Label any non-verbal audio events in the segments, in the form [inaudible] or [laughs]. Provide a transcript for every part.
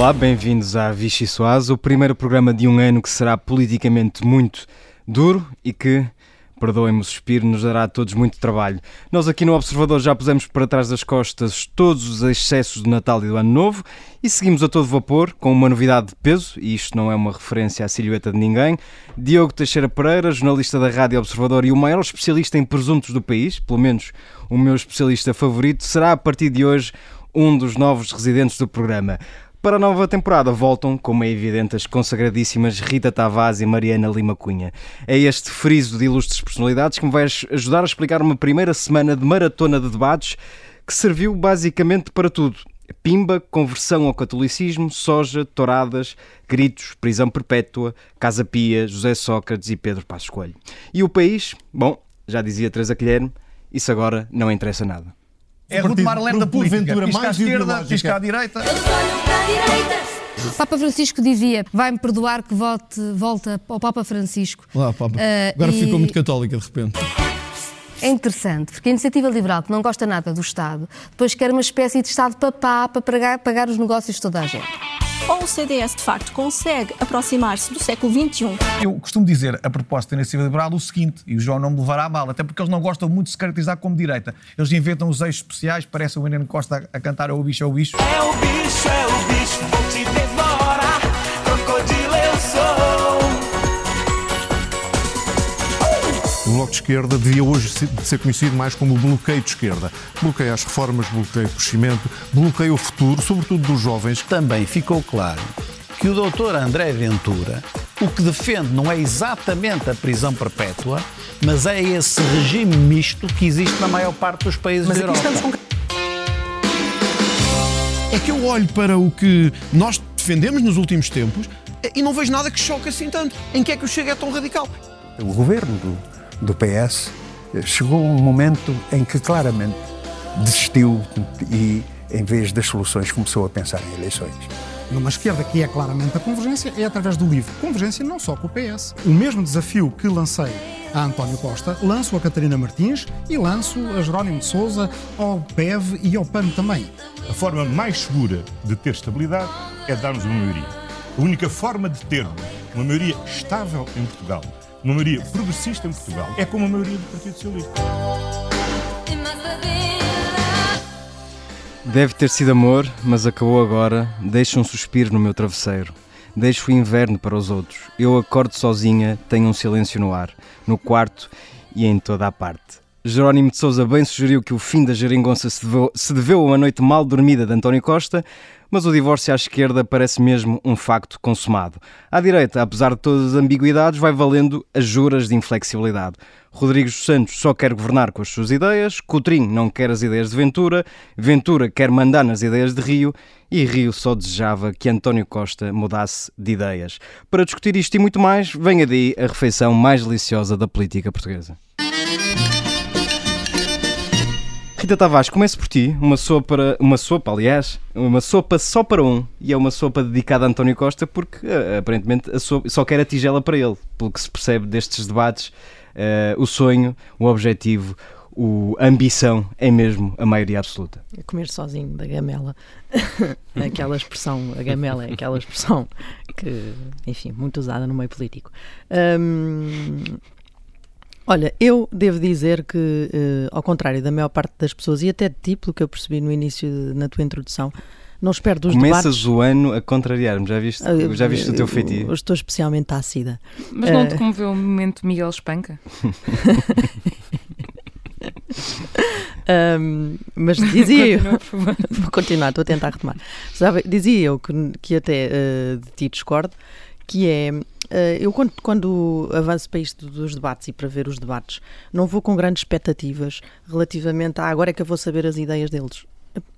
Olá, bem-vindos à Vichy Soaz, o primeiro programa de um ano que será politicamente muito duro e que, perdoem-me o suspiro, nos dará a todos muito trabalho. Nós aqui no Observador já pusemos para trás das costas todos os excessos do Natal e do Ano Novo e seguimos a todo vapor com uma novidade de peso, e isto não é uma referência à silhueta de ninguém. Diogo Teixeira Pereira, jornalista da Rádio Observador e o maior especialista em presuntos do país, pelo menos o meu especialista favorito, será a partir de hoje um dos novos residentes do programa. Para a nova temporada voltam, como é evidente, as consagradíssimas Rita Tavares e Mariana Lima Cunha. É este friso de ilustres personalidades que me vai ajudar a explicar uma primeira semana de maratona de debates que serviu basicamente para tudo. Pimba, conversão ao catolicismo, soja, touradas, gritos, prisão perpétua, Casa Pia, José Sócrates e Pedro Passos Coelho. E o país? Bom, já dizia Teresa Guilherme, isso agora não interessa nada. É Ruth Marlene da política. Porventura, Pisca à esquerda, pisca à direita. Papa Francisco dizia: vai-me perdoar que volte, volta ao Papa Francisco. Lá, Papa. Ah, Agora e- ficou muito católica de repente. É interessante, porque a iniciativa liberal, que não gosta nada do Estado, depois quer uma espécie de Estado papá para pagar, pagar os negócios de toda a gente. Ou o CDS de facto consegue aproximar-se do século XXI Eu costumo dizer, a propósito da iniciativa liberal, o seguinte, e o João não me levará a mal, até porque eles não gostam muito de se caracterizar como direita. Eles inventam os eixos especiais, parece o Helena Costa a, a cantar é o bicho, é o bicho. É o bicho, é o bicho, Bloco de Esquerda devia hoje se- ser conhecido mais como bloqueio de esquerda. Bloqueia as reformas, bloqueia o crescimento, bloqueia o futuro, sobretudo dos jovens. Também ficou claro que o doutor André Ventura o que defende não é exatamente a prisão perpétua, mas é esse regime misto que existe na maior parte dos países da Europa. É que eu olho para o que nós defendemos nos últimos tempos e não vejo nada que choque assim tanto. Em que é que o Chega é tão radical? O governo do, do PS chegou um momento em que claramente desistiu e, em vez das soluções, começou a pensar em eleições. numa esquerda que é claramente a convergência, é através do livro. Convergência não só com o PS. O mesmo desafio que lancei a António Costa, lanço a Catarina Martins e lanço a Jerónimo de Souza, ao PEV e ao PAN também. A forma mais segura de ter estabilidade é darmos uma maioria. A única forma de termos uma maioria estável em Portugal, uma maioria progressista em Portugal, é com uma maioria do Partido Socialista. Deve ter sido amor, mas acabou agora. Deixa um suspiro no meu travesseiro. Deixo o inverno para os outros. Eu acordo sozinha, tenho um silêncio no ar, no quarto e em toda a parte. Jerónimo de Sousa bem sugeriu que o fim da geringonça se deveu, se deveu a uma noite mal dormida de António Costa, mas o divórcio à esquerda parece mesmo um facto consumado. À direita, apesar de todas as ambiguidades, vai valendo as juras de inflexibilidade. Rodrigues Santos só quer governar com as suas ideias, Coutrinho não quer as ideias de Ventura, Ventura quer mandar nas ideias de Rio e Rio só desejava que António Costa mudasse de ideias. Para discutir isto e muito mais, venha daí a refeição mais deliciosa da política portuguesa. Rita Tavares, comece por ti. Uma sopa, uma sopa, aliás, uma sopa só para um. E é uma sopa dedicada a António Costa porque, eh, aparentemente, sopa, só quer a tigela para ele. Pelo que se percebe destes debates, eh, o sonho, o objetivo, o, a ambição é mesmo a maioria absoluta. A comer sozinho da gamela. [laughs] aquela expressão, a gamela é aquela expressão que, enfim, muito usada no meio político. Hum, olha, eu devo dizer que, eh, ao contrário da maior parte das pessoas, e até de ti, pelo que eu percebi no início, de- na tua introdução, não espero dos Começas debates... o ano a contrariar-me. Já viste, Ah, já viste o teu eu- feitio? Eu estou especialmente ácida. Mas não Eh, te comoveu o momento Miguel Espanca? Ahm, [laughs] mas dizia eu, Continua, [laughs] vou continuar, estou a tentar retomar. Sabe, dizia eu que, que até eh, de ti discordo, que é eh, eu quando, quando avanço para isto dos debates e para ver os debates, não vou com grandes expectativas relativamente a agora é que eu vou saber as ideias deles.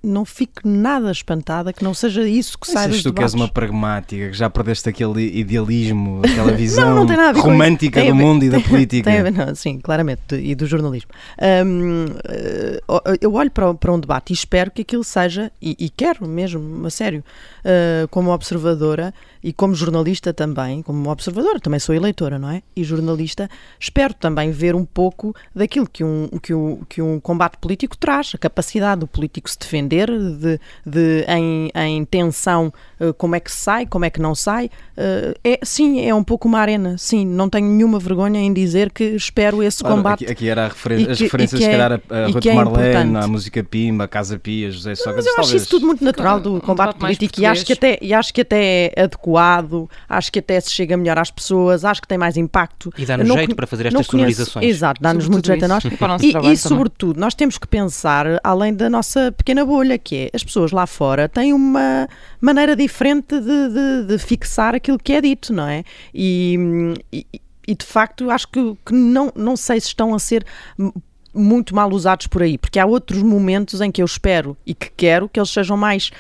Não fico nada espantada que não seja isso que sai Achas dos tu que és uma pragmática, que já perdeste aquele idealismo, aquela [laughs] visão não com romântica do mundo e da política? Tem não, sim, claramente, e do jornalismo. Hum, eh, eu olho para, para um debate e espero que aquilo seja, e, e quero mesmo, a sério, eh, como observadora e como jornalista também, como observadora, também sou eleitora, não é? E jornalista, espero também ver um pouco daquilo que um, que um, que um combate político traz, a capacidade do político se defender, de, de em, em tensão, uh, como é que se sai, como é que não sai. Uh, é, sim, é um pouco uma arena. Sim, não tenho nenhuma vergonha em dizer que espero esse Claro, combate. Aqui, aqui era a referen- E as que- referências, e se que é- calhar, a, a e Ruth que é Marlene, a música Pimba, a Casa Pia, José Sócrates. Mas eu acho talvez. isso tudo muito natural do combate mais político e acho, que até, e acho que até é adequado, acho que até se chega melhor às pessoas, acho que tem mais impacto. E dá-nos Não jeito para fazer estas sonorizações. Exato, dá-nos muito jeito a nós. [laughs] isso. O nosso E, e também. sobretudo, nós temos que pensar além da nossa pequena bolha, que é as pessoas lá fora têm uma maneira diferente de, de- de fixar aquilo que é dito, não é? E, e- e, de facto acho que, que não, não sei se estão a ser muito mal usados por aí, porque há outros momentos em que eu espero e que quero que eles sejam mais.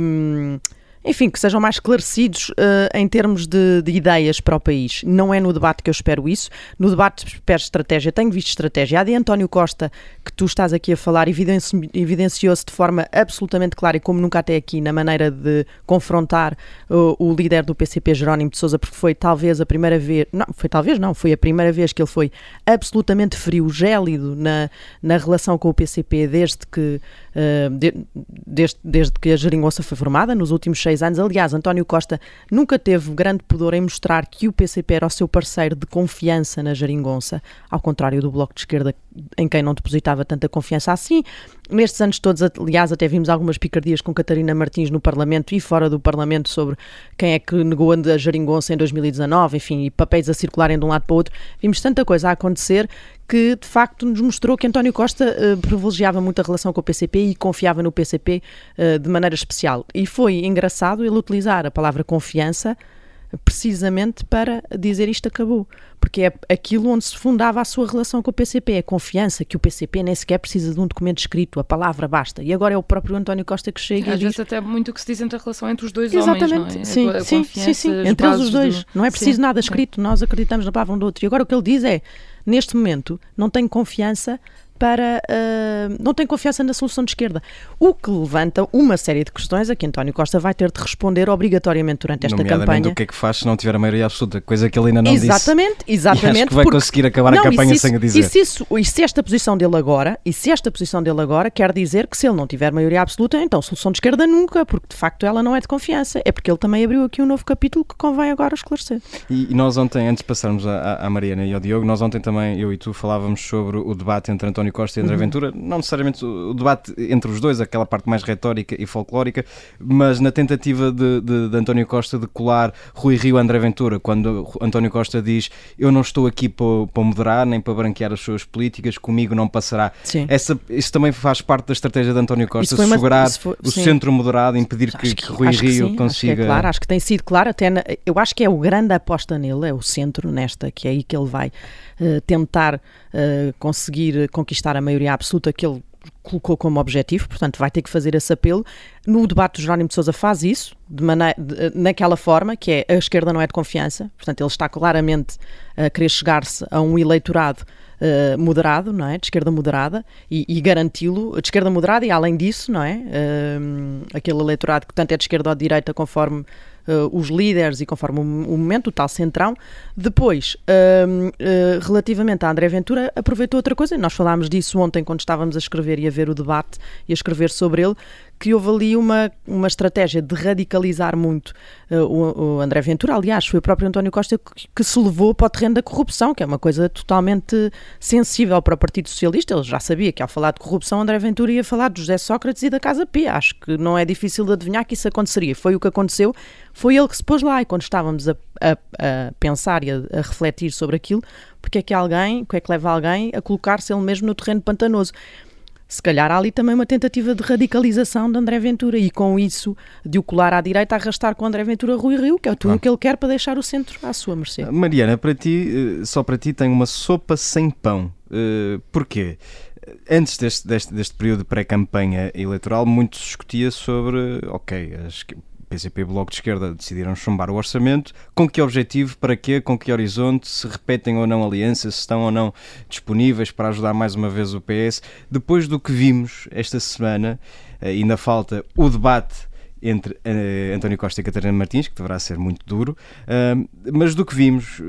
hum, enfim, que sejam mais esclarecidos eh, em termos de, de ideias para o país. Não é no debate que eu espero isso. No debate espero estratégia. Tenho visto estratégia. A de António Costa, que tu estás aqui a falar, evidenci- evidenciou-se de forma absolutamente clara e como nunca até aqui na maneira de confrontar o, o líder do PCP, Jerónimo de Sousa, porque foi talvez a primeira vez, não, foi talvez não, foi a primeira vez que ele foi absolutamente frio, gélido na, na relação com o PCP desde que, de- desde, desde que a Geringonça foi formada, nos últimos seis anos. Aliás, António Costa nunca teve grande pudor em mostrar que o PCP era o seu parceiro de confiança na Geringonça, ao contrário do Bloco de Esquerda, em quem não depositava tanta confiança assim. Nestes anos todos, aliás, até vimos algumas picardias com Catarina Martins no Parlamento e fora do Parlamento sobre quem é que negou a Geringonça em 2019, enfim, e papéis a circularem de um lado para o outro. Vimos tanta coisa a acontecer que de facto nos mostrou que António Costa eh, privilegiava muito a relação com o PCP e confiava no PCP eh, de maneira especial. E foi engraçado ele utilizar a palavra confiança precisamente para dizer isto acabou. Porque é aquilo onde se fundava a sua relação com o PCP, é a confiança que o PCP nem sequer precisa de um documento escrito, a palavra basta. E agora é o próprio António Costa que chega Às e diz... vezes até muito o que se diz entre a relação entre os dois Exatamente, homens, não é? sim, A sim, sim, sim, entre eles os dois. do- Não é preciso Sim, nada sim. escrito, nós acreditamos na palavra um do outro. E agora o que ele diz é, neste momento, não tenho confiança para. ah, não tenho confiança na solução de esquerda. O que levanta uma série de questões a que António Costa vai ter de responder obrigatoriamente durante esta campanha. o que é que faz se não tiver a maioria absoluta, coisa que ele ainda não exatamente, disse. exatamente. [laughs] E acho que vai porque- conseguir acabar Não, a campanha isso- sem a dizer. E se, isso, e se esta posição dele agora, e se esta posição dele agora quer dizer que se ele não tiver maioria absoluta, então solução de esquerda nunca, porque de facto ela não é de confiança. É porque ele também abriu aqui um novo capítulo que convém agora esclarecer. E, e nós ontem, antes de passarmos à Mariana e ao Diogo, nós ontem também, eu e tu, falávamos sobre o debate entre António Costa e André Uhum. Ventura, não necessariamente o, debate entre os dois, aquela parte mais retórica e folclórica, mas na tentativa de, de- de António Costa de colar Rui Rio a André Ventura, quando António Costa diz eu não estou aqui para, para moderar nem para branquear as suas políticas, comigo não passará. Sim. Essa, isso também faz parte da estratégia de António Costa, uma- segurar foi- o centro moderado, impedir que, que Rui acho que Rio sim, consiga... Acho que é claro, acho que tem sido claro. Até na- eu acho que é o grande aposta nele, é o centro nesta, que é aí que ele vai eh, tentar eh, conseguir conquistar a maioria absoluta que ele colocou como objetivo, portanto vai ter que fazer esse apelo. No debate do Jerónimo de Sousa faz isso, de maneira, de- naquela forma, que é a esquerda não é de confiança, portanto ele está claramente a querer chegar-se a um eleitorado eh, moderado, não é? De esquerda moderada e, e garanti-lo de esquerda moderada e além disso, não é? Hum, aquele eleitorado que tanto é de esquerda ou de direita conforme eh, os líderes e conforme o, o momento, o tal centrão. Depois, hum, eh, relativamente a André Ventura, aproveitou outra coisa, nós falámos disso ontem quando estávamos a escrever e a ver o debate e a escrever sobre ele, que houve ali uma, uma estratégia de radicalizar muito eh, o, o André Ventura. Aliás, foi o próprio António Costa que, que se levou para o terreno da corrupção, que é uma coisa totalmente sensível para o Partido Socialista. Ele já sabia que ao falar de corrupção, André Ventura ia falar de José Sócrates e da Casa P. Acho que não é difícil de adivinhar que isso aconteceria. Foi o que aconteceu, foi ele que se pôs lá. E quando estávamos a, a- a pensar e a, a refletir sobre aquilo, porque é que alguém, o que é que leva alguém a colocar-se ele mesmo no terreno pantanoso? Se calhar há ali também uma tentativa de radicalização de André Ventura e com isso de o colar à direita, arrastar com André Ventura Rui Rio, que é tudo o que ele quer para deixar o centro à sua mercê. Mariana, para ti, eh, só para ti tem uma sopa sem pão. Eh, Porquê? Antes deste, deste, deste período de pré-campanha eleitoral, muito se discutia sobre, ok, as que- PCP e Bloco de Esquerda decidiram chumbar o orçamento. Com que objetivo? Para quê? Com que horizonte? Se repetem ou não alianças? Se estão ou não disponíveis para ajudar mais uma vez o PS? Depois do que vimos esta semana, eh, ainda falta o debate entre eh, António Costa e Catarina Martins, que deverá ser muito duro, Ahm, mas do que vimos,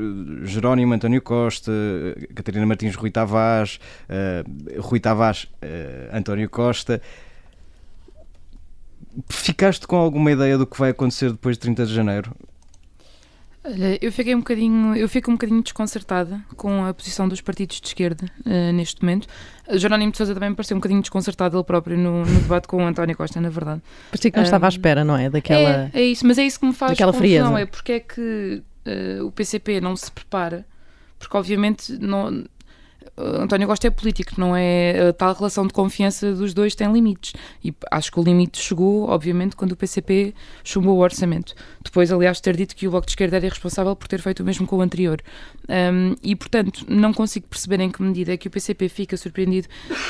Jerónimo António Costa, Catarina Martins Rui Tavares, Rui Tavares António Costa, Ficaste com alguma ideia do que vai acontecer depois de 30 de janeiro? Olha, eu fiquei um bocadinho, eu fico um bocadinho desconcertada com a posição dos partidos de esquerda uh, neste momento. Jerónimo de Sousa também me pareceu um bocadinho desconcertado ele próprio no, no debate com o António Costa, na verdade. Parecia que não um, estava à espera, não é? Daquela... É, é isso, mas é isso que me faz daquela confusão, frieza. é porque é que uh, o PCP não se prepara, porque obviamente não, António Costa é político, não é a tal relação de confiança dos dois tem limites. E acho que o limite chegou, obviamente, quando o PCP chumbou o orçamento. Depois, aliás, ter dito que o Bloco de Esquerda era responsável por ter feito o mesmo com o anterior. Um, e, portanto, não consigo perceber em que medida é que o PCP fica surpreendido.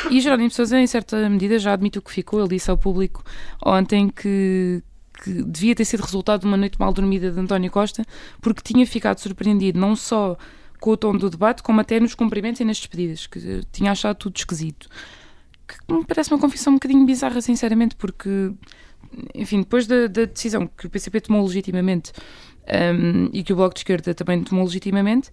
E Jerónimo Sousa, em certa medida, já admite o que ficou. Ele disse ao público ontem que, que devia ter sido resultado de uma noite mal dormida de António Costa, porque tinha ficado surpreendido não só com o tom do debate, como até nos cumprimentos e nas despedidas, que tinha achado tudo esquisito. Que me parece uma confissão um bocadinho bizarra, sinceramente, porque, enfim, depois da, da decisão que o PCP tomou legitimamente um, e que o Bloco de Esquerda também tomou legitimamente,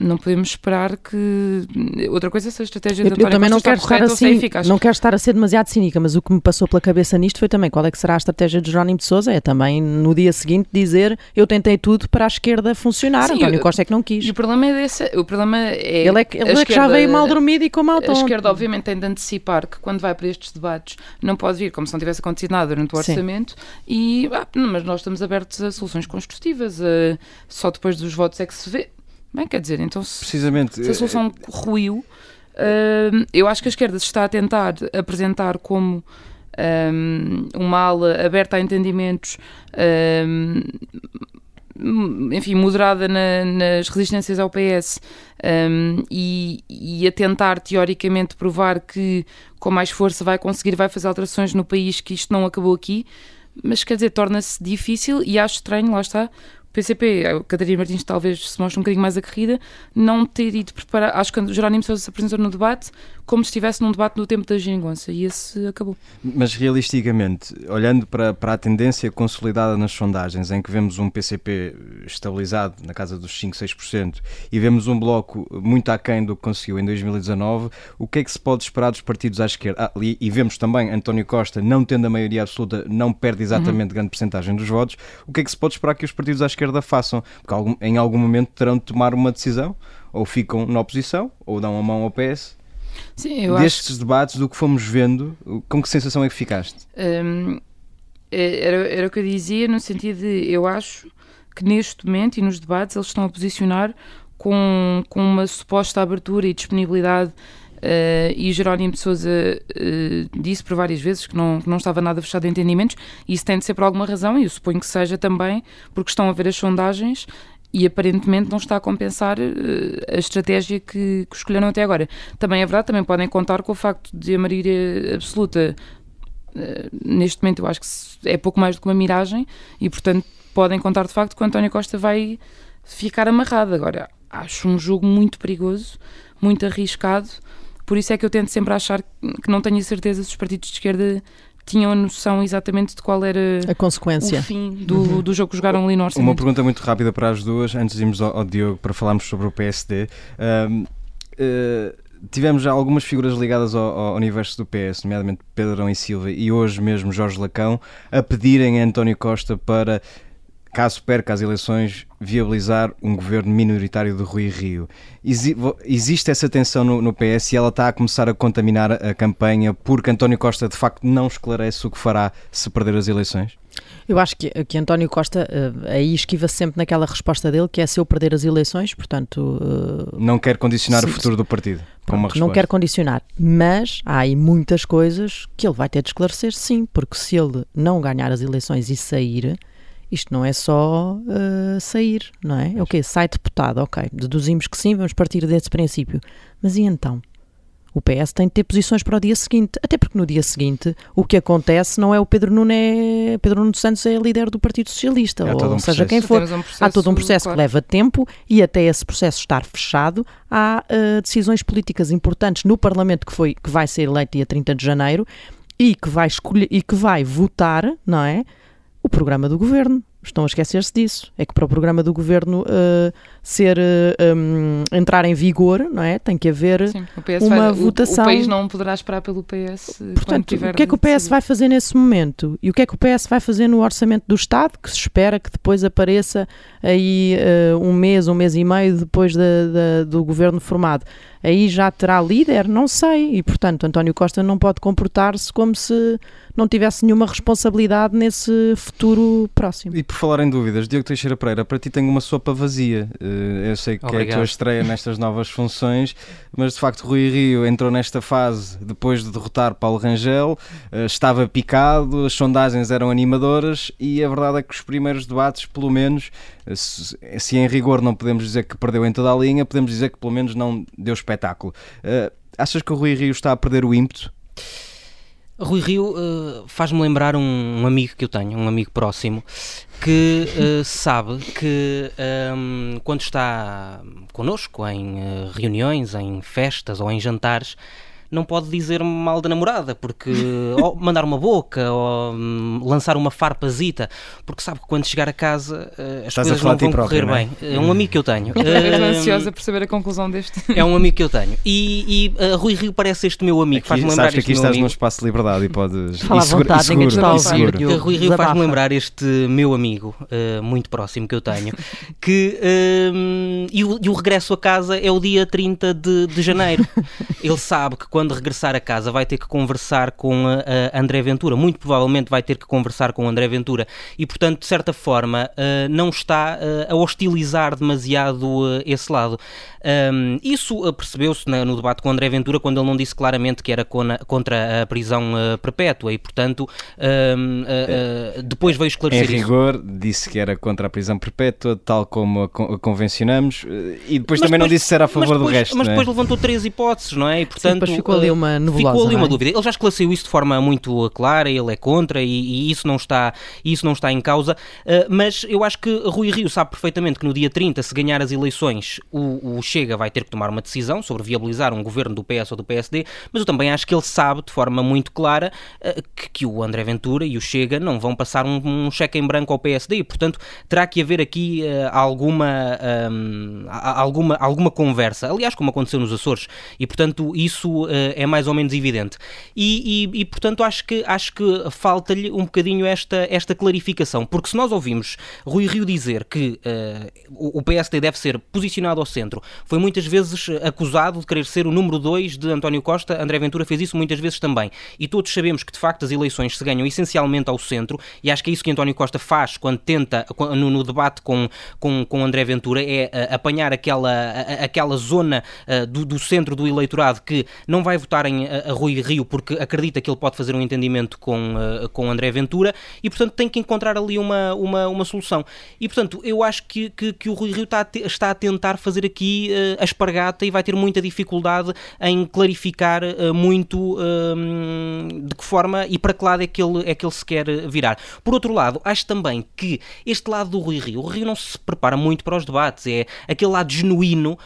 não podemos esperar que outra coisa seja a estratégia eu, de António eu também não quero estar estar assim, não quero estar a ser demasiado cínica, mas o que me passou pela cabeça nisto foi também qual é que será a estratégia de Jerónimo de Sousa, é também no dia seguinte dizer eu tentei tudo para a esquerda funcionar, Sim, António eu- Costa é que não quis. E o problema é desse, o problema é Ele é que, ele a é que já veio mal dormido e com mau A tom. esquerda, obviamente, tem de antecipar que quando vai para estes debates não pode vir como se não tivesse acontecido nada durante o Sim. orçamento. E, ah, não, mas nós estamos abertos a soluções construtivas. a- só depois dos votos é que se vê. Bem, quer dizer, então se, Precisamente. se a solução ruiu, hum, eu acho que a esquerda se está a tentar apresentar como hum, uma ala aberta a entendimentos. hum, enfim, moderada na- nas resistências ao PS hum, e, e a tentar teoricamente provar que com mais força vai conseguir, vai fazer alterações no país, que isto não acabou aqui, mas quer dizer, torna-se difícil e acho estranho, lá está, PCP, a Catarina Martins talvez se mostre um bocadinho mais aguerrida, não ter ido preparar, acho que o Jerónimo Sousa se apresentou no debate como se estivesse num debate no tempo da geringonça e esse acabou. Mas realisticamente, olhando para, para a tendência consolidada nas sondagens, em que vemos um PCP estabilizado na casa dos 5, 6% e vemos um bloco muito aquém do que conseguiu em 2019, o que é que se pode esperar dos partidos à esquerda? Ah, e, e vemos também António Costa, não tendo a maioria absoluta, não perde exatamente grande porcentagem dos votos. O que é que se pode esperar que os partidos à esquerda façam? Porque em algum momento terão de tomar uma decisão, ou ficam na oposição, ou dão a mão ao PS. Sim, eu acho Destes debates, do que fomos vendo, com que sensação é que ficaste? Hum, é- era, era o que eu dizia, no sentido de eu acho que neste momento e nos debates eles estão a posicionar com, com uma suposta abertura e disponibilidade. eh, e Jerónimo de Souza eh, disse por várias vezes que não, que não estava nada fechado em entendimentos, e isso tem de ser por alguma razão, e eu suponho que seja também porque estão a ver as sondagens e aparentemente não está a compensar eh, a estratégia que, que escolheram até agora. Também é verdade, também podem contar com o facto de a maioria absoluta eh, neste momento eu acho que é pouco mais do que uma miragem e portanto podem contar de facto que o António Costa vai ficar amarrado. Agora, acho um jogo muito perigoso, muito arriscado, por isso é que eu tento sempre achar que não tenho a certeza se os partidos de esquerda tinham a noção exatamente de qual era A consequência. o fim do, Uhum. do jogo que jogaram ali no Uma orçamento. pergunta muito rápida para as duas, antes de irmos ao, ao Diogo para falarmos sobre o PSD. Ahm, eh, tivemos já algumas figuras ligadas ao, ao universo do PS, nomeadamente Pedro Arão e Silva e hoje mesmo Jorge Lacão, a pedirem a António Costa para, caso perca as eleições, viabilizar um governo minoritário de Rui Rio. Exi- existe essa tensão no, no PS e ela está a começar a contaminar a, campanha porque António Costa de facto não esclarece o que fará se perder as eleições? Eu acho que, que António Costa eh, aí esquiva sempre naquela resposta dele que é se eu perder as eleições, portanto. eh, Não quer condicionar o futuro do partido Pronto, não quer condicionar, mas há aí muitas coisas que ele vai ter de esclarecer, sim, porque se ele não ganhar as eleições e sair, isto não é só eh, sair, não é? É o quê? Sai deputado, ok. Deduzimos que sim, vamos partir desse princípio. Mas e então? O PS tem de ter posições para o dia seguinte, até porque no dia seguinte o que acontece não é o Pedro Nuno, é, Pedro Nuno Santos é líder do Partido Socialista, Há ou um seja processo. quem for. Um há todo um processo, processo claro. que leva tempo e até esse processo estar fechado, há eh, decisões políticas importantes no Parlamento que, foi, que vai ser eleito dia 30 de janeiro e que vai escolher e que vai votar, não é? O programa do governo. estão a esquecer-se disso. É que para o programa do governo uh, ser uh, um, entrar em vigor, não é? Tem que haver Sim, o uma vai, o- votação. O, país não poderá esperar pelo PS. Portanto, o que é que o PS decidir. vai fazer nesse momento? E o que é que o PS vai fazer no orçamento do Estado, que se espera que depois apareça aí eh, um mês, um mês e meio depois da- da- do governo formado? Aí já terá líder? Não sei. E, portanto, António Costa não pode comportar-se como se não tivesse nenhuma responsabilidade nesse futuro próximo. E por falar em dúvidas, Diogo Teixeira Pereira, para ti tenho uma sopa vazia. Eh, Eu sei que é a Obrigado. tua estreia nestas novas funções, mas de facto Rui Rio entrou nesta fase depois de derrotar Paulo Rangel, eh, estava picado, as sondagens eram animadoras e a verdade é que os primeiros debates, pelo menos, eh, se, se em rigor não podemos dizer que perdeu em toda a linha, podemos dizer que pelo menos não deu espetáculo. Eh, Achas que o Rui Rio está a perder o ímpeto? Rui Rio eh, faz-me lembrar um, um amigo que eu tenho, um amigo próximo, que eh, sabe que ehm, quando está connosco em reuniões, em festas ou em jantares, não pode dizer mal da namorada, porque [laughs] ou mandar uma boca ou hum, lançar uma farpazita, porque sabe que quando chegar a casa eh, as Estás a coisas não vão próprio, correr não é? bem. É um amigo que eu tenho. [laughs] Estou Ehm, ansiosa por saber a conclusão deste. é um amigo que eu tenho. E, e, uh, Rui Rio parece este meu amigo. Aqui, Faz-me lembrar sabes que aqui estás amigo. num espaço de liberdade e podes. [laughs] Fala à e seguro- vontade, e ninguém seguro- está a e ouvir, seguro. Rui Rio faz-me lembrar este meu amigo, uh, muito próximo que eu tenho, que um, e, o, e o regresso a casa é o dia 30 de, de janeiro. Ele sabe que quando regressar a casa vai ter que conversar com André Ventura, muito provavelmente vai ter que conversar com o André Ventura e, portanto, de certa forma, uh, não está uh, a hostilizar demasiado uh, esse lado. Um, isso percebeu-se na- no debate com o André Ventura quando ele não disse claramente que era contra a prisão perpétua e, portanto, um, depois veio Em esclarecer isso. rigor, disse que era contra a prisão perpétua, tal como a, con- a convencionamos, eh, e depois Mas também não depois- disse se era a favor do depois- resto. Mas não é? depois levantou três hipóteses, não é? E, portanto, depois ficou ali eh, uma nebulosa, Ficou ali uma é? dúvida. Ele já esclareceu isso de forma muito clara, ele é contra e, e isso, não está, isso não está em causa. eh, mas eu acho que Rui Rio sabe perfeitamente que no dia 30, se ganhar as eleições, o, o Chega vai ter que tomar uma decisão sobre viabilizar um governo do PS ou do PSD, mas eu também acho que ele sabe de forma muito clara eh, que, que o André Ventura e o Chega não vão passar um, um cheque em branco ao PSD e, portanto, terá que haver aqui eh, alguma, ahm, a- alguma, alguma conversa. Aliás, como aconteceu nos Açores. E, portanto, isso é mais ou menos evidente. E, e- e, portanto, acho que, acho que falta-lhe um bocadinho esta, esta clarificação. Porque se nós ouvimos Rui Rio dizer que eh, o, PSD deve ser posicionado ao centro, foi muitas vezes eh, acusado de querer ser o número 2 de António Costa. André Ventura fez isso muitas vezes também. E todos sabemos que, de facto, as eleições se ganham essencialmente ao centro. E acho que é isso que António Costa faz quando tenta, no, no debate com, com, com André Ventura, é eh, apanhar aquela, a- aquela zona eh, do, do centro do eleitorado que não vai votar em eh, a Rui Rio porque acredita que ele pode fazer um entendimento com, eh, com André Ventura e, portanto, tem que encontrar ali uma, uma, uma solução. E, portanto, eu acho que, que, que o Rui Rio está a, te- está a tentar fazer aqui eh, a espargata e vai ter muita dificuldade em clarificar eh, muito hum, de que forma e para que lado é que, ele, é que ele se quer virar. Por outro lado, acho também que este lado do Rui Rio, o Rui Rio não se prepara muito para os debates, é aquele lado genuíno,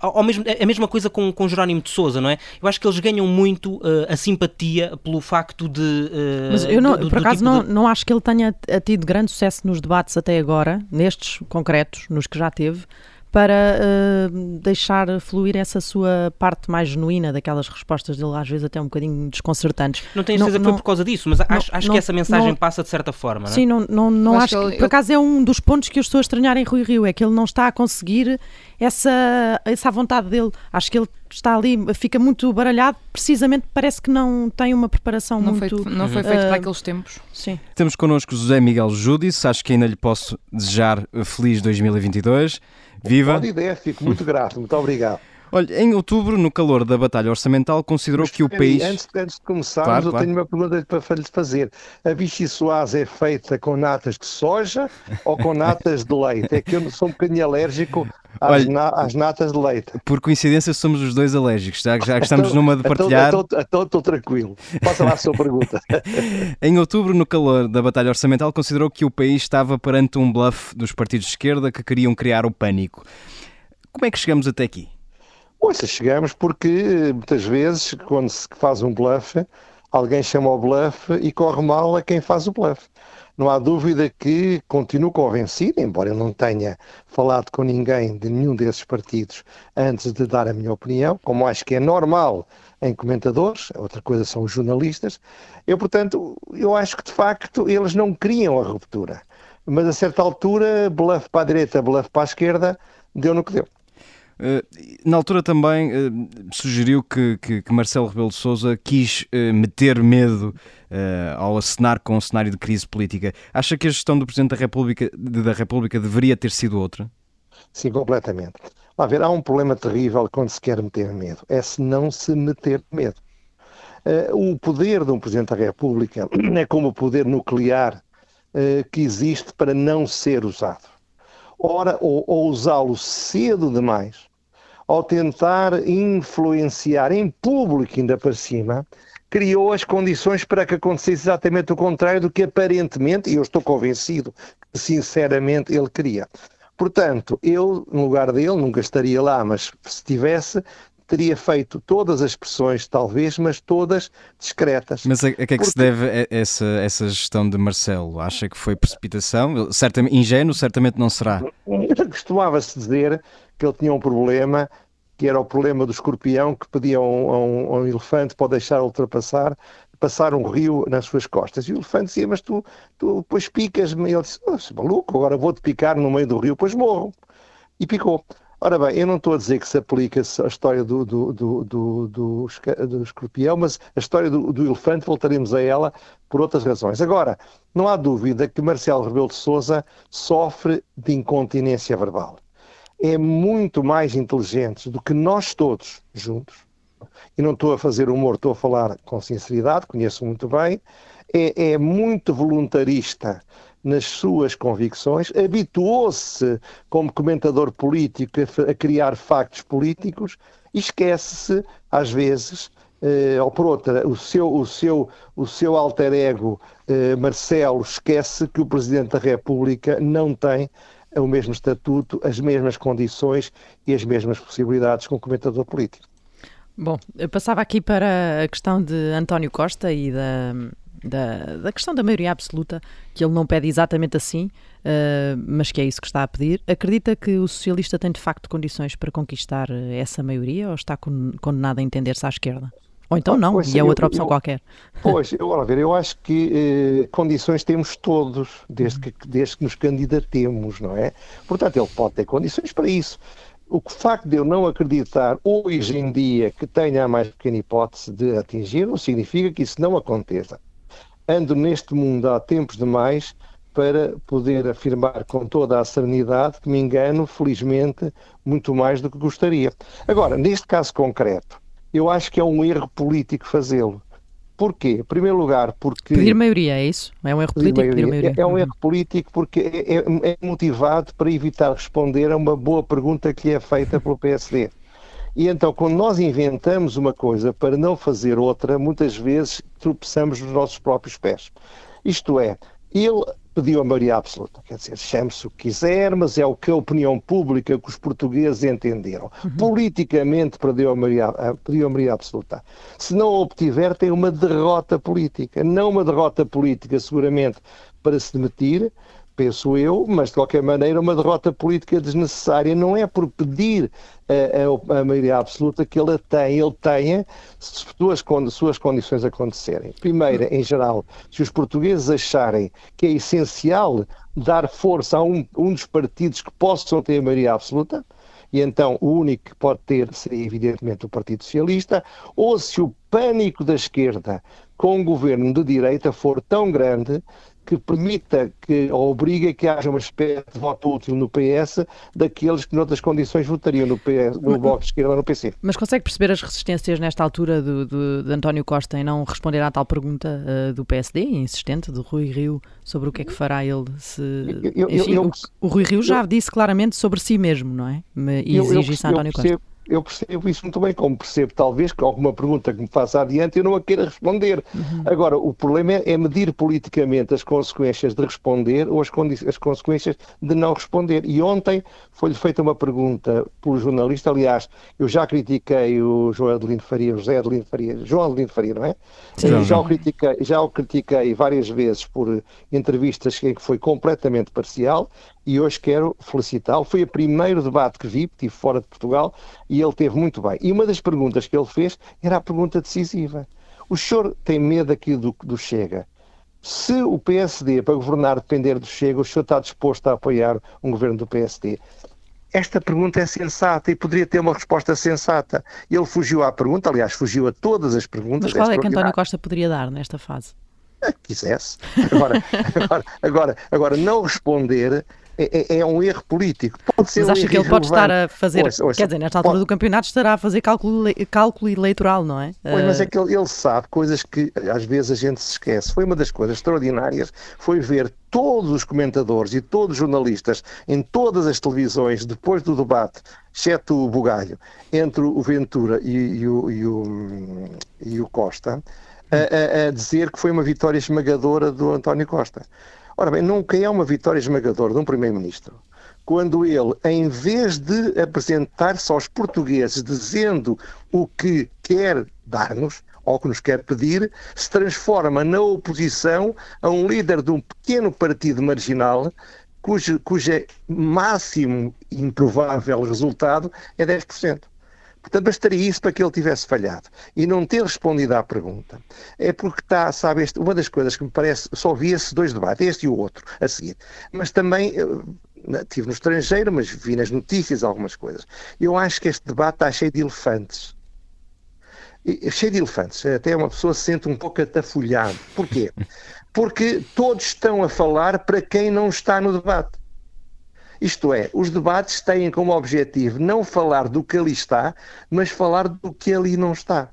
ao ao mesmo, é a mesma coisa com, com Jerónimo de Souza, não é? Eu acho que eles ganham muito eh, a simpatia pelo facto de. eh, Mas eu não, do- do- por acaso tipo não, de- não acho que ele tenha tido grande sucesso nos debates até agora, nestes concretos, nos que já teve, para eh, deixar fluir essa sua parte mais genuína daquelas respostas dele, às vezes até um bocadinho desconcertantes. Não tenho certeza que foi por causa disso, mas acho, acho não- que essa mensagem não- passa de certa forma, não é? Sim, não, não, não acho acho que, que ele- por acaso é um dos pontos que eu estou a estranhar em Rui Rio, é que ele não está a conseguir essa, essa vontade dele. Acho que ele está ali, fica muito baralhado, precisamente parece que não tem uma preparação Não muito... foi, não foi feito eh, para aqueles tempos. Sim. Temos connosco José Miguel Júdice, acho que ainda lhe posso desejar eh, feliz 2022. Viva! Boa ideia, fico muito grato, muito obrigado. Olha, em outubro, no calor da batalha orçamental, considerou que o país. Antes, antes de começarmos, Claro, eu claro. tenho uma pergunta para lhe fazer. A Soase é feita com natas de soja ou com natas de leite? É que eu sou um bocadinho alérgico às, Olha, na- às natas de leite. Por coincidência, somos os dois alérgicos, já, já que estamos Então- numa de então- partilhar. Então então estou tranquilo. Faça lá a sua pergunta. [laughs] Em outubro, no calor da batalha orçamental, considerou que o país estava perante um bluff dos partidos de esquerda que queriam criar o pânico. Como é que chegamos até aqui? Ouça, chegamos porque muitas vezes, quando se faz um bluff, alguém chama o bluff e corre mal a quem faz o bluff. Não há dúvida que continuo convencido, embora eu não tenha falado com ninguém de nenhum desses partidos antes de dar a minha opinião, como acho que é normal em comentadores, outra coisa são os jornalistas. Eu, portanto, eu acho que de facto eles não queriam a ruptura. Mas a certa altura, bluff para a direita, bluff para a esquerda, deu no que deu. Uh, na altura também uh, sugeriu que, que, que, Marcelo Rebelo de Sousa quis uh, meter medo ao acenar com um cenário de crise política. Acha que a gestão do Presidente da República, da República deveria ter sido outra? Sim, completamente. Lá ver, há um problema terrível quando se quer meter medo. É se não se meter medo. o poder de um Presidente da República [clears throat] é como o poder nuclear que existe para não ser usado. Ora, ou, ou usá-lo cedo demais, ao tentar influenciar em público ainda para cima, criou as condições para que acontecesse exatamente o contrário do que aparentemente, e eu estou convencido sinceramente ele queria. Portanto, eu, no lugar dele, nunca estaria lá, mas se tivesse, teria feito todas as pressões, talvez, mas todas discretas. Mas a, a que é que Porque... se deve essa, essa gestão de Marcelo? Acha que foi precipitação? Certamente, ingênuo, certamente não será. [laughs] Costumava-se dizer que ele tinha um problema, que era o problema do escorpião, que pedia a um, um, um elefante para deixar ultrapassar, passar um rio nas suas costas. E o elefante dizia, mas tu, tu depois picas-me. Ele disse, oh, maluco, agora vou-te picar no meio do rio, depois morro. E picou. Ora bem, eu não estou a dizer que se aplica a história do, do, do, do, do, escorpião, mas a história do, do, elefante voltaremos a ela por outras razões. Agora, não há dúvida que Marcelo Rebelo de Sousa sofre de incontinência verbal. É muito mais inteligente do que nós todos juntos, e não estou a fazer humor, estou a falar com sinceridade, conheço muito bem, é, é muito voluntarista nas suas convicções, habituou-se como comentador político a, criar factos políticos e esquece-se, às vezes, eh, ou por outra, o seu, o seu, o seu alter ego eh, Marcelo esquece que o Presidente da República não tem o mesmo estatuto, as mesmas condições e as mesmas possibilidades como comentador político. Bom, eu passava aqui para a questão de António Costa e da, da, da questão da maioria absoluta, que ele não pede exatamente assim, uh, mas que é isso que está a pedir. Acredita que o socialista tem de facto condições para conquistar eh, essa maioria ou está condenado a entender-se à esquerda? Ou então não, pois, e é outra opção eu, qualquer. Pois, eu, a ver, eu acho que eh, condições temos todos, desde que, desde que nos candidatemos, não é? Portanto, ele pode ter condições para isso. O facto de eu não acreditar hoje em dia que tenha a mais pequena hipótese de atingir, não significa que isso não aconteça ando neste mundo há tempos demais para poder afirmar com toda a serenidade que me engano, felizmente, muito mais do que gostaria. Agora, neste caso concreto, eu acho que é um erro político fazê-lo. Porquê? Em primeiro lugar, porque. Pedir maioria, é isso? É um erro político pedir maioria. Pedir maioria. É, é um erro político porque é, é, é motivado para evitar responder a uma boa pergunta que lhe é feita pelo PSD. E então, quando nós inventamos uma coisa para não fazer outra, muitas vezes tropeçamos nos nossos próprios pés. Isto é, ele pediu a maioria absoluta, quer dizer, chame-se o que quiser, mas é o que a opinião pública, que os portugueses entenderam. Uhum. Politicamente perdeu a maioria, pediu a maioria absoluta. Se não a obtiver, tem uma derrota política. Não uma derrota política, seguramente, para se demitir, penso eu, mas de qualquer maneira uma derrota política desnecessária. Não é por pedir a, a, a maioria absoluta que ele tem, ele tenha se duas suas condições acontecerem. Primeira, em geral, se os portugueses acharem que é essencial dar força a um, um dos partidos que possam ter a maioria absoluta, e então o único que pode ter seria evidentemente o Partido Socialista, ou se o pânico da esquerda com um governo de direita for tão grande que permita que, ou obriga que haja uma espécie de voto útil no PS daqueles que noutras condições votariam no, PS, no Bloco de Esquerda ou no PC. Mas consegue perceber as resistências nesta altura do, do, de António Costa em não responder à tal pergunta uh, do PSD, insistente, do Rui Rio, sobre o que é que fará ele se... Eu, eu, eu, o, o, Rui Rio já disse claramente sobre si mesmo, não é? E exige isso a António Costa. Eu percebo isso muito bem, como percebo talvez que alguma pergunta que me faça adiante eu não a queira responder. Uhum. Agora, o problema é, é medir politicamente as consequências de responder ou as, as consequências de não responder. E ontem foi-lhe feita uma pergunta pelo jornalista, aliás, eu já critiquei o João Adelino Faria, José Adelino Faria, João Adelino Faria, não é? Sim. Já, o critiquei, já o critiquei várias vezes por entrevistas em que foi completamente parcial e hoje quero felicitá-lo. Foi o primeiro debate que vi, estive fora de Portugal, e ele teve muito bem. E uma das perguntas que ele fez era a pergunta decisiva. O senhor tem medo aqui do, do Chega? Se o PSD, para governar, depender do Chega, o senhor está disposto a apoiar um governo do PSD? Esta pergunta é sensata e poderia ter uma resposta sensata. Ele fugiu à pergunta, aliás, fugiu a todas as perguntas. Mas qual é que António Costa poderia dar nesta fase? quisesse. Agora, agora, [laughs] agora, agora não responder é, é- é um erro político. Pode ser Mas um acha que ele pode estar a fazer, Ouça, ouça, quer dizer, nesta altura pode- do campeonato estará a fazer cálculo, cálculo eleitoral, não é? Pois, mas Eh, é que ele, ele sabe coisas que às vezes a gente se esquece. Foi uma das coisas extraordinárias, foi ver todos os comentadores e todos os jornalistas em todas as televisões depois do debate, exceto o Bugalho, entre o Ventura e, e o, e o- e o Costa, a, a- a dizer que foi uma vitória esmagadora do António Costa. Ora bem, nunca é uma vitória esmagadora de um primeiro-ministro quando ele, em vez de apresentar-se aos portugueses dizendo o que quer dar-nos, ou que nos quer pedir, se transforma na oposição a um líder de um pequeno partido marginal, cujo, cujo máximo improvável resultado é 10%. Portanto, bastaria isso para que ele tivesse falhado e não ter respondido à pergunta. É porque está, sabe, este- uma das coisas que me parece, só vi esses dois debates, este e o outro, a seguir. Mas também, eh, estive no estrangeiro, mas vi nas notícias algumas coisas. Eu acho que este debate está cheio de elefantes. E- cheio de elefantes. Até uma pessoa se sente um pouco atafolhado. Porquê? [laughs] Porque todos estão a falar para quem não está no debate. Isto é, os debates têm como objetivo não falar do que ali está, mas falar do que ali não está.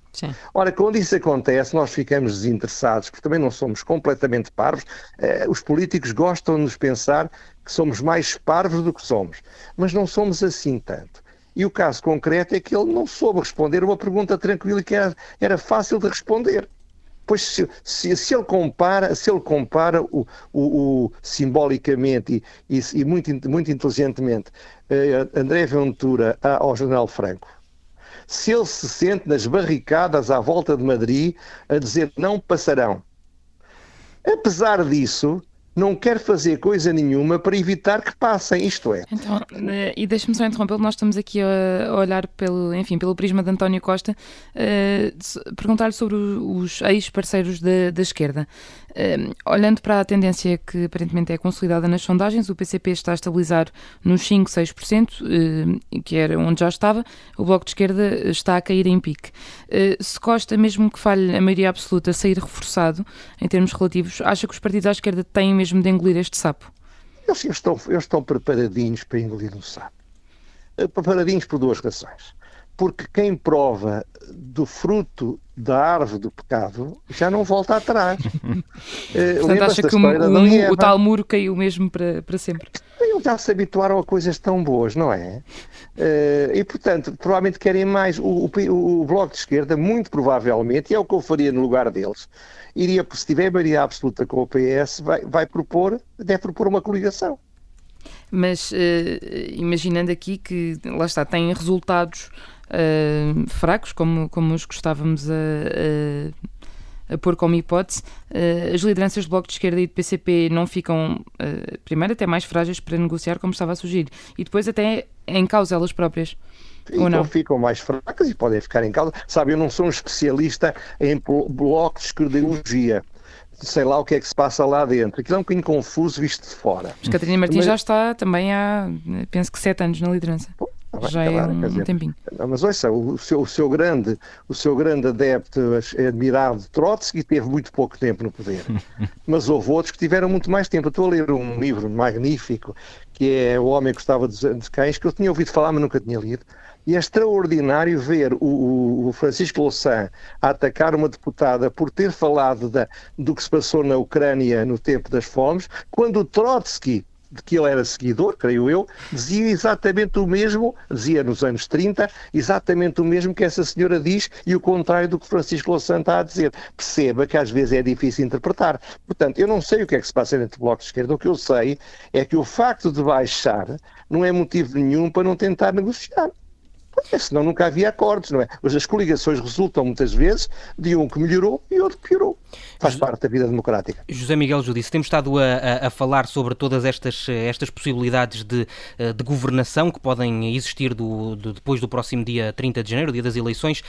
Ora, quando isso acontece, nós ficamos desinteressados, porque também não somos completamente parvos. Eh, os políticos gostam de nos pensar que somos mais parvos do que somos, mas não somos assim tanto. E o caso concreto é que ele não soube responder uma pergunta tranquila que era, era fácil de responder. Pois se, se, se ele compara, se ele compara o, o- o- simbolicamente e, e- e muito, muito inteligentemente eh, André Ventura ao General Franco, se ele se sente nas barricadas à volta de Madrid a dizer não passarão, apesar disso, não quer fazer coisa nenhuma para evitar que passem, isto é. Então, eh, e deixa-me só interrompê-lo, nós estamos aqui a, olhar pelo, enfim, pelo prisma de António Costa, se- perguntar-lhe sobre os ex-parceiros da, da esquerda. Eh, olhando para a tendência que aparentemente é consolidada nas sondagens, o PCP está a estabilizar nos 5, 6%, eh, que era onde já estava, o Bloco de Esquerda está a cair em pique. Eh, se Costa, mesmo que falhe a maioria absoluta, sair reforçado em termos relativos, acha que os partidos à esquerda têm mesmo de engolir este sapo? Eles, estão, eles estão preparadinhos para engolir um sapo. Eh, Preparadinhos por duas razões. Porque quem prova do fruto da árvore do pecado já não volta atrás. [laughs] Eh, Portanto, acha que o, o- o Eva? tal muro caiu mesmo para, para sempre? Eles já se habituaram a coisas tão boas, não é? Eh, e, portanto, provavelmente querem mais. O, o- o Bloco de Esquerda, muito provavelmente, e é o que eu faria no lugar deles, iria, se tiver maioria absoluta com o PS, vai, vai propor, deve propor uma coligação. Mas eh, imaginando aqui que, lá está, têm resultados eh, fracos, como, como os que estávamos a, a, a pôr como hipótese, eh, as lideranças do Bloco de Esquerda e do PCP não ficam, primeiro, até mais frágeis para negociar, como estava a sugerir, e depois até em causa elas próprias. Ou Então não? ficam mais fracas e podem ficar em causa. Sabe, eu não sou um especialista em blo- blocos de cardiologia. Sei lá o que é que se passa lá dentro. Aquilo é um bocadinho confuso visto de fora. Mas Catarina Martins Mas- já está também há, penso que, sete anos na liderança. Tá bem, já é claro, um, dizer, tempinho. Mas ouça, o seu, o seu grande, o seu grande adepto, é admirado Trotsky, teve muito pouco tempo no poder. [laughs] mas houve outros que tiveram muito mais tempo. Eu estou a ler um livro magnífico, que é O Homem que Gostava dos Cães, que eu tinha ouvido falar, mas nunca tinha lido. E é extraordinário ver o, o- Francisco Louçã a atacar uma deputada por ter falado da- do que se passou na Ucrânia no tempo das fomes, quando o Trotsky de que ele era seguidor, creio eu, dizia exatamente o mesmo, dizia nos anos 30, exatamente o mesmo que essa senhora diz e o contrário do que Francisco Louçã está a dizer. Perceba que às vezes é difícil interpretar. Portanto, eu não sei o que é que se passa entre o Bloco de Esquerda, o que eu sei é que o facto de baixar não é motivo nenhum para não tentar negociar. É, senão nunca havia acordos, não é? Mas as coligações resultam muitas vezes de um que melhorou e outro que piorou. Faz parte da vida democrática. José Miguel Judice, temos estado a, a, a, falar sobre todas estas, estas possibilidades de, eh, de governação que podem existir do, do, depois do próximo dia 30 de janeiro, dia das eleições.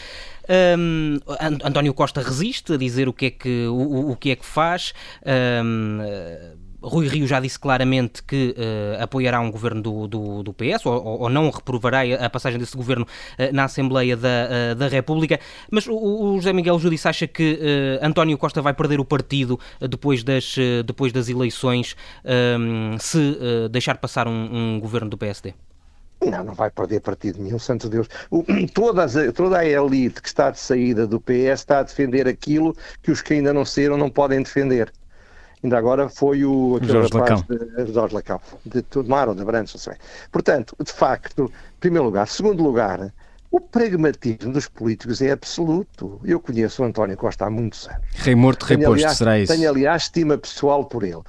Um, António Costa resiste a dizer o que é que, o, o que, é que faz. Um, Rui Rio já disse claramente que uh, apoiará um governo do, do, do PS ou, ou, não reprovará a passagem desse governo uh, na Assembleia da, uh, da República. Mas o, o, José Miguel Judice acha que António Costa vai perder o partido depois, das, depois das eleições ehm, se deixar passar um, um governo do PSD? Não, não vai perder partido nenhum, santo Deus. O, toda, a, toda a elite que está de saída do PS está a defender aquilo que os que ainda não saíram não podem defender. Ainda agora foi o aquele Jorge rapaz Lacão. de Jorge Lacão, de Tomar ou de Brandes, não sei. Portanto, de facto, em primeiro lugar. Segundo lugar, o pragmatismo dos políticos é absoluto. Eu conheço o António Costa há muitos anos. Rei morto, rei posto, será isso? Tenho, aliás, estima pessoal por ele.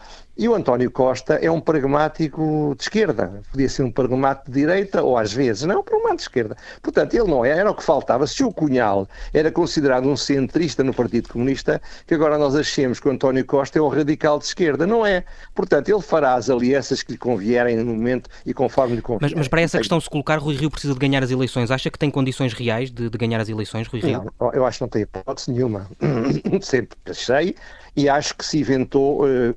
E o António Costa é um pragmático de esquerda. Podia ser um pragmático de direita, ou às vezes, não, um pragmático de esquerda. Portanto, ele não é, era o que faltava. Se o Cunhal era considerado um centrista no Partido Comunista, que agora nós achemos que o António Costa é um radical de esquerda. Não é. Portanto, ele fará as alianças que lhe convierem no momento e conforme lhe convier. Mas, mas para essa questão se colocar, Rui Rio precisa de ganhar as eleições. Acha que tem condições reais de, de ganhar as eleições, Rui Rio? Não, eu acho que não tem hipótese nenhuma. [clears throat] Sempre achei e acho que se inventou. Uh,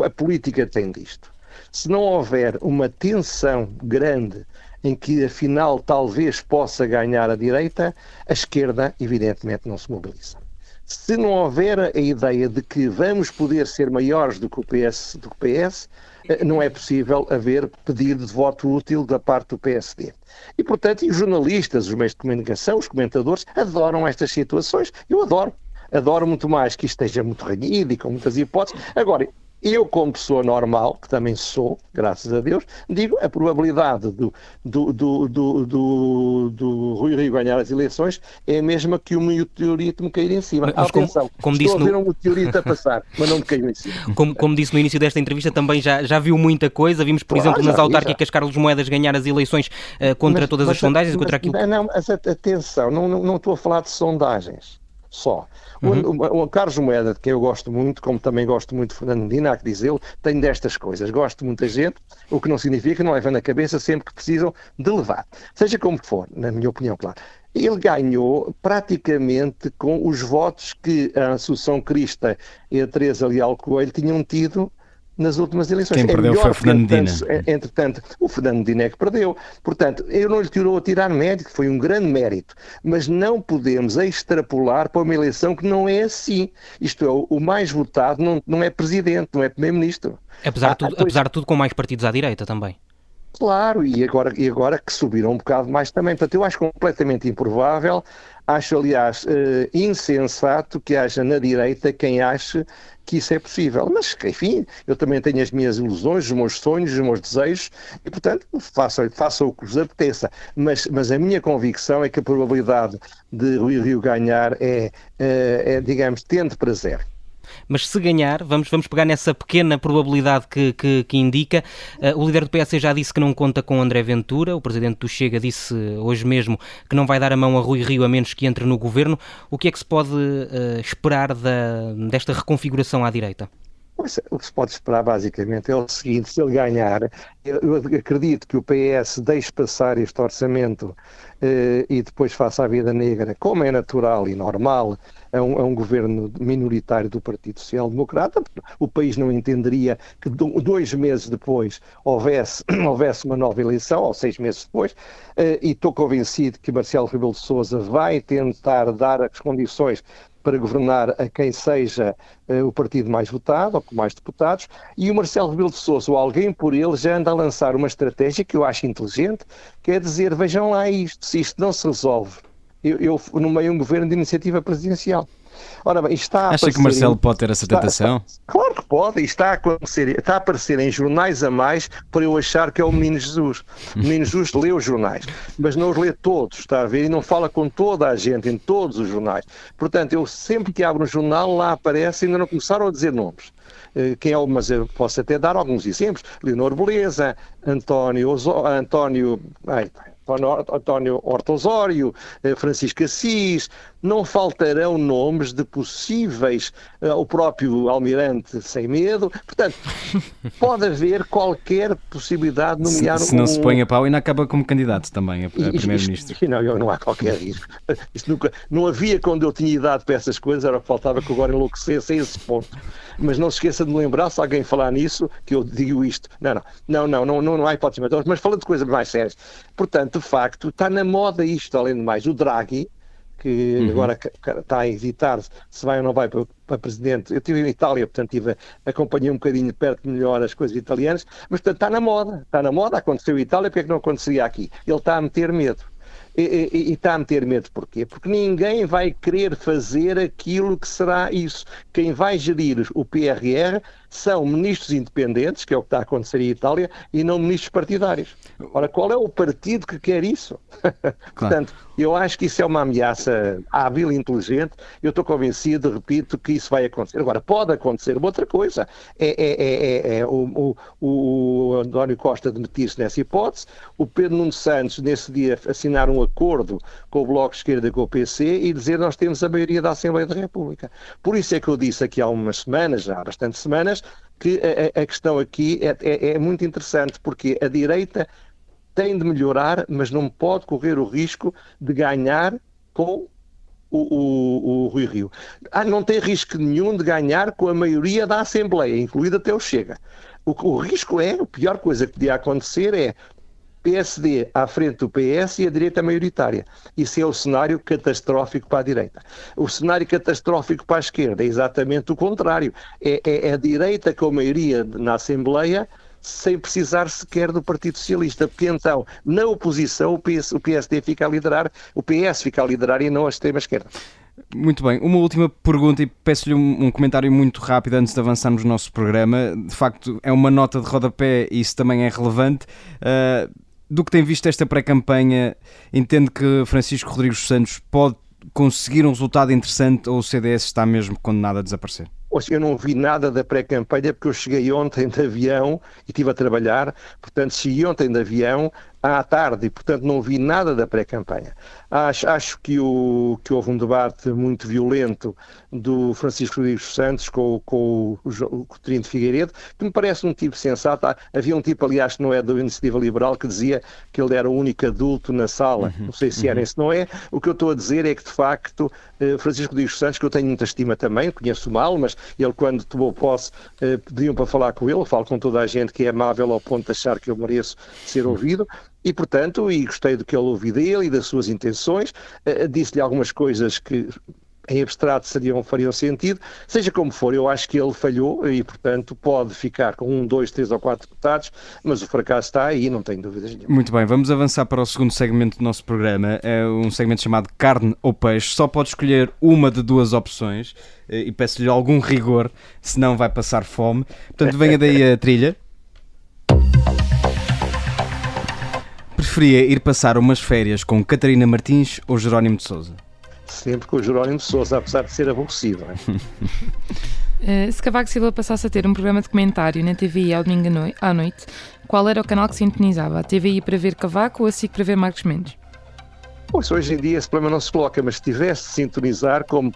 a, a política tem disto. Se não houver uma tensão grande em que afinal talvez possa ganhar a direita, a esquerda evidentemente não se mobiliza. Se não houver a ideia de que vamos poder ser maiores do que o PS, do que o PS eh, não é possível haver pedido de voto útil da parte do PSD. E, portanto, os jornalistas, os meios de comunicação, os comentadores, adoram estas situações. Eu adoro adoro muito mais que isto esteja muito renhido e com muitas hipóteses. Agora, eu, como pessoa normal, que também sou, graças a Deus, digo a probabilidade do, do, do, do, do, do Rui Rio ganhar as eleições é a mesma que o meteorito me cair em cima. Mas, Atenção, como, como estou disse a ver no... um meteorito a passar, mas não me caiu em cima. [laughs] Como, como disse no início desta entrevista, também já, já viu muita coisa. Vimos, por claro, exemplo, nas autárquicas Carlos Moedas ganhar as eleições uh, contra mas, todas mas, as sondagens, contra aquilo... Não, mas atenção, não, não, não estou a falar de sondagens só. Uhum. O, o, Carlos Moeda, de quem eu gosto muito, como também gosto muito de Fernando Medina, há que dizê-lo, tem destas coisas. Gosto de muita gente, o que não significa que não leva na cabeça sempre que precisam de levar. Seja como for, na minha opinião, claro. Ele ganhou praticamente com os votos que a Assunção Crista e a Teresa Leal Coelho tinham tido nas últimas eleições. Quem é perdeu foi o Fernando Medina. É, entretanto, o Fernando Medina é que perdeu. Portanto, eu não lhe tirou a tirar mérito, foi um grande mérito, mas não podemos extrapolar para uma eleição que não é assim. Isto é, o mais votado não, não é presidente, não é primeiro-ministro. Apesar, de tudo, depois... apesar de tudo, com mais partidos à direita também. Claro, e agora, e agora que subiram um bocado mais também. Portanto, eu acho completamente improvável, acho, aliás, uh, insensato que haja na direita quem ache que isso é possível. Mas, enfim, eu também tenho as minhas ilusões, os meus sonhos, os meus desejos, e, portanto, faça, faça o que vos apeteça. Mas, mas a minha convicção é que a probabilidade de Rui Rio ganhar é, é, é digamos, tende para zero mas se ganhar, vamos, vamos pegar nessa pequena probabilidade que, que, que indica. Uh, o líder do PS já disse que não conta com André Ventura, o presidente do Chega disse hoje mesmo que não vai dar a mão a Rui Rio a menos que entre no governo. O que é que se pode uh, esperar da, desta reconfiguração à direita? O que se pode esperar basicamente é o seguinte: se ele ganhar, eu acredito que o PS deixe passar este orçamento eh, e depois faça a vida negra, como é natural e normal, a um, a um governo minoritário do Partido Social Democrata. O país não entenderia que dois meses depois houvesse, [coughs] houvesse uma nova eleição, ou seis meses depois, eh, e estou convencido que Marcelo Rebelo de Sousa vai tentar dar as condições para governar a quem seja uh, o partido mais votado ou com mais deputados, e o Marcelo Rebelo de Sousa, ou alguém por ele, já anda a lançar uma estratégia que eu acho inteligente, que é dizer, vejam lá isto, se isto não se resolve eu, eu nomeei um governo de iniciativa presidencial. Ora bem, está Acha que Marcelo em- pode ter essa está- tentação? Claro que pode, e está a, acontecer, está a aparecer em jornais a mais para eu achar que é o Menino Jesus. O Menino Jesus lê os jornais, mas não os lê todos, está a ver? E não fala com toda a gente em todos os jornais. Portanto, eu sempre que abro um jornal, lá aparece, ainda não começaram a dizer nomes. Eh, Quem é o, mas eu posso até dar alguns exemplos. Leonor Beleza, António, António, ai, António- António Horta Osório, eh, Francisco Assis, não faltarão nomes de possíveis, eh, o próprio Almirante Sem Medo, portanto, [laughs] pode haver qualquer possibilidade de Se, nomear se não um, se põe a pau, ainda acaba como candidato também a, a primeiro-ministro. Não, não há qualquer risco. Isto nunca, não havia quando eu tinha idade para essas coisas, era o que faltava que agora enlouquecesse a esse ponto. Mas não se esqueça de me lembrar, se alguém falar nisso, que eu digo isto. Não, não, não, não, não, não, não há hipótese. Mas- Mas falando de coisas mais sérias. Portanto, de facto, está na moda isto, além de mais. O Draghi, que Uhum. agora está a hesitar se vai ou não vai para, para presidente. Eu estive em Itália, portanto, tive, acompanhei um bocadinho de perto melhor as coisas italianas, mas portanto está na moda, está na moda, aconteceu em Itália, porque é que não aconteceria aqui? Ele está a meter medo. E, e- e está a meter medo porquê? Porque ninguém vai querer fazer aquilo que será isso. Quem vai gerir o PRR são ministros independentes, que é o que está a acontecer em Itália, e não ministros partidários. Ora, qual é o partido que quer isso? [laughs] Portanto, eu acho que isso é uma ameaça hábil e inteligente. Eu estou convencido, repito, que isso vai acontecer. Agora, pode acontecer uma outra coisa. É, é- é- é- é o, o- o António Costa demitir-se nessa hipótese, o Pedro Nuno Santos, nesse dia, assinar um acordo com o Bloco de Esquerda e com o PC e dizer nós temos a maioria da Assembleia da República. Por isso é que eu disse aqui há umas semanas, já há bastantes semanas, que a, a- questão aqui é, é- é muito interessante, porque a direita tem de melhorar, mas não pode correr o risco de ganhar com o, o, o Rui Rio. Ah, não tem risco nenhum de ganhar com a maioria da Assembleia, incluído até o Chega. O, o risco é, a pior coisa que podia acontecer é PSD à frente do PS e a direita maioritária. Isso é o cenário catastrófico para a direita. O cenário catastrófico para a esquerda é exatamente o contrário. É, é- é a direita com a maioria na Assembleia sem precisar sequer do Partido Socialista, porque então, na oposição, o, PS, o PSD fica a liderar, o PS fica a liderar e não a extrema-esquerda. Muito bem, uma última pergunta e peço-lhe um, comentário muito rápido antes de avançarmos no nosso programa. De facto, é uma nota de rodapé e isso também é relevante. Ah, do que tem visto esta pré-campanha, entende que Francisco Rodrigues Santos pode conseguir um resultado interessante ou o CDS está mesmo condenado a desaparecer? Eu não vi nada da pré-campanha porque eu cheguei ontem de avião e estive a trabalhar, portanto cheguei ontem de avião à tarde e portanto não vi nada da pré-campanha. Acho, acho que, o, que houve um debate muito violento do Francisco Rodrigues Santos com, com o, o Coutinho de Figueiredo, que me parece um tipo sensato. Havia um tipo, aliás, que não é da Iniciativa Liberal, que dizia que ele era o único adulto na sala. Não sei se era, se não é. O que eu estou a dizer é que, de facto, eh, Francisco Rodrigues Santos, que eu tenho muita estima também, conheço mal, mas ele, quando tomou posse, eh, pediam para falar com ele. Eu falo com toda a gente que é amável ao ponto de achar que eu mereço ser ouvido. E, portanto, e gostei do que ele ouvi dele e das suas intenções. Eh, Disse-lhe algumas coisas que em abstrato seriam, fariam sentido. Seja como for, eu acho que ele falhou e, portanto, pode ficar com um, dois, três ou quatro deputados, mas o fracasso está aí, não tenho dúvidas nenhuma. Muito bem, vamos avançar para o segundo segmento do nosso programa. É um segmento chamado Carne ou Peixe. Só pode escolher uma de duas opções eh, e peço-lhe algum rigor, senão vai passar fome. Portanto, venha daí a trilha. Preferia ir passar umas férias com Catarina Martins ou Jerónimo de Souza? Sempre com o Jerónimo de Sousa, apesar de ser aborrecido. não é? [laughs] Eh, se Cavaco Silva passasse a ter um programa de comentário na TVI ao domingo à noi- à noite, qual era o canal que sintonizava? A TVI para ver Cavaco ou a SIC para ver Marcos Mendes? Pois hoje em dia esse problema não se coloca, mas se tivesse de sintonizar, como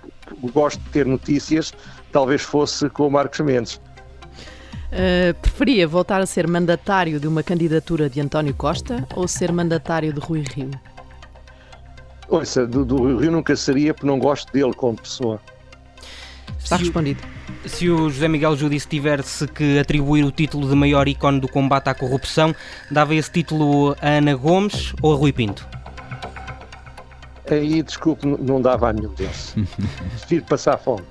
gosto de ter notícias, talvez fosse com o Marcos Mendes. Uh, preferia voltar a ser mandatário de uma candidatura de António Costa ou ser mandatário de Rui Rio? Ouça, do, do Rio nunca seria porque não gosto dele como pessoa. Está Se o- respondido. Se o José Miguel Judice tivesse que atribuir o título de maior ícone do combate à corrupção, dava esse título a Ana Gomes ou a Rui Pinto? Aí, desculpe, não dava a nenhum deles. [laughs] Prefiro passar fome.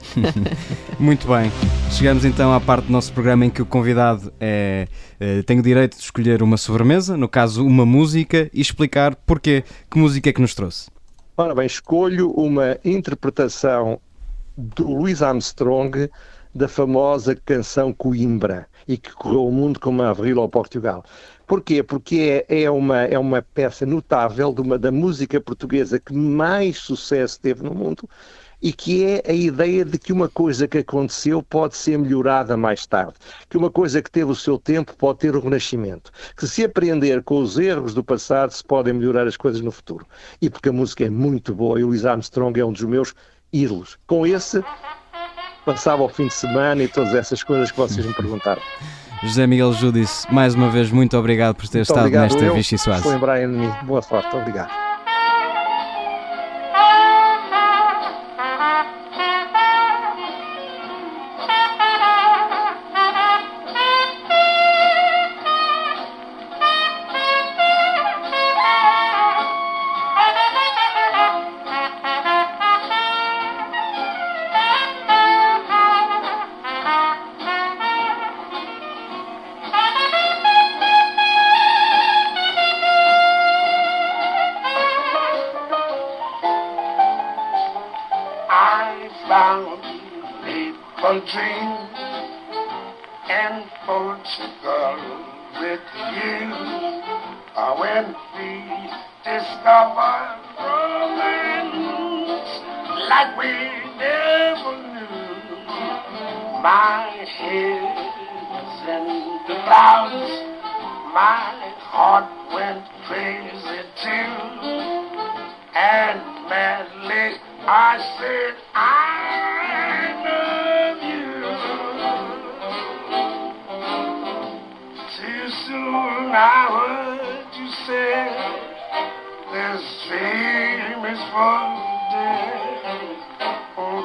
[laughs] Muito bem, chegamos então à parte do nosso programa em que o convidado é, eh, tem o direito de escolher uma sobremesa, no caso uma música, e explicar porquê, que música é que nos trouxe. Ora bem, escolho uma interpretação do Louis Armstrong da famosa canção Coimbra e que correu o mundo como Avril ao Portugal. Porquê? Porque é, é, uma, é uma peça notável de uma, da música portuguesa que mais sucesso teve no mundo e que é a ideia de que uma coisa que aconteceu pode ser melhorada mais tarde, que uma coisa que teve o seu tempo pode ter o renascimento, que se aprender com os erros do passado se podem melhorar as coisas no futuro. E porque a música é muito boa e o Louis Armstrong é um dos meus ídolos. Com esse passava o fim de semana e todas essas coisas que vocês me perguntaram. [laughs] José Miguel Judice, mais uma vez, muito obrigado por ter Muito estado obrigado nesta Vichy Soase. por lembrarem de mim. Boa sorte, obrigado.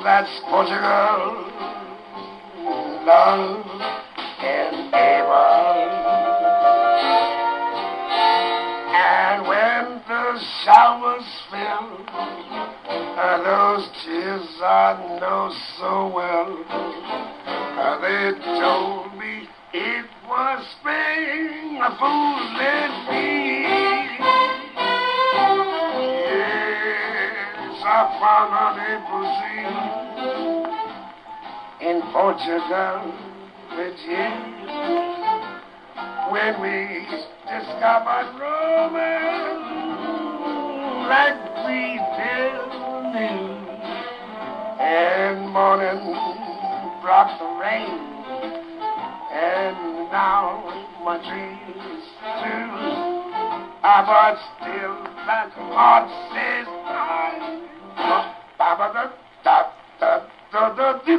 That's Portugal, love and ever. And when the showers fell, uh, those tears I know so well, uh, they told me it was spring, a fool let me. An April tree in Portugal with you when we discovered romance like we never knew. And morning brought the rain, and now my dreams too. But still that heart says. Ba ba da da da da da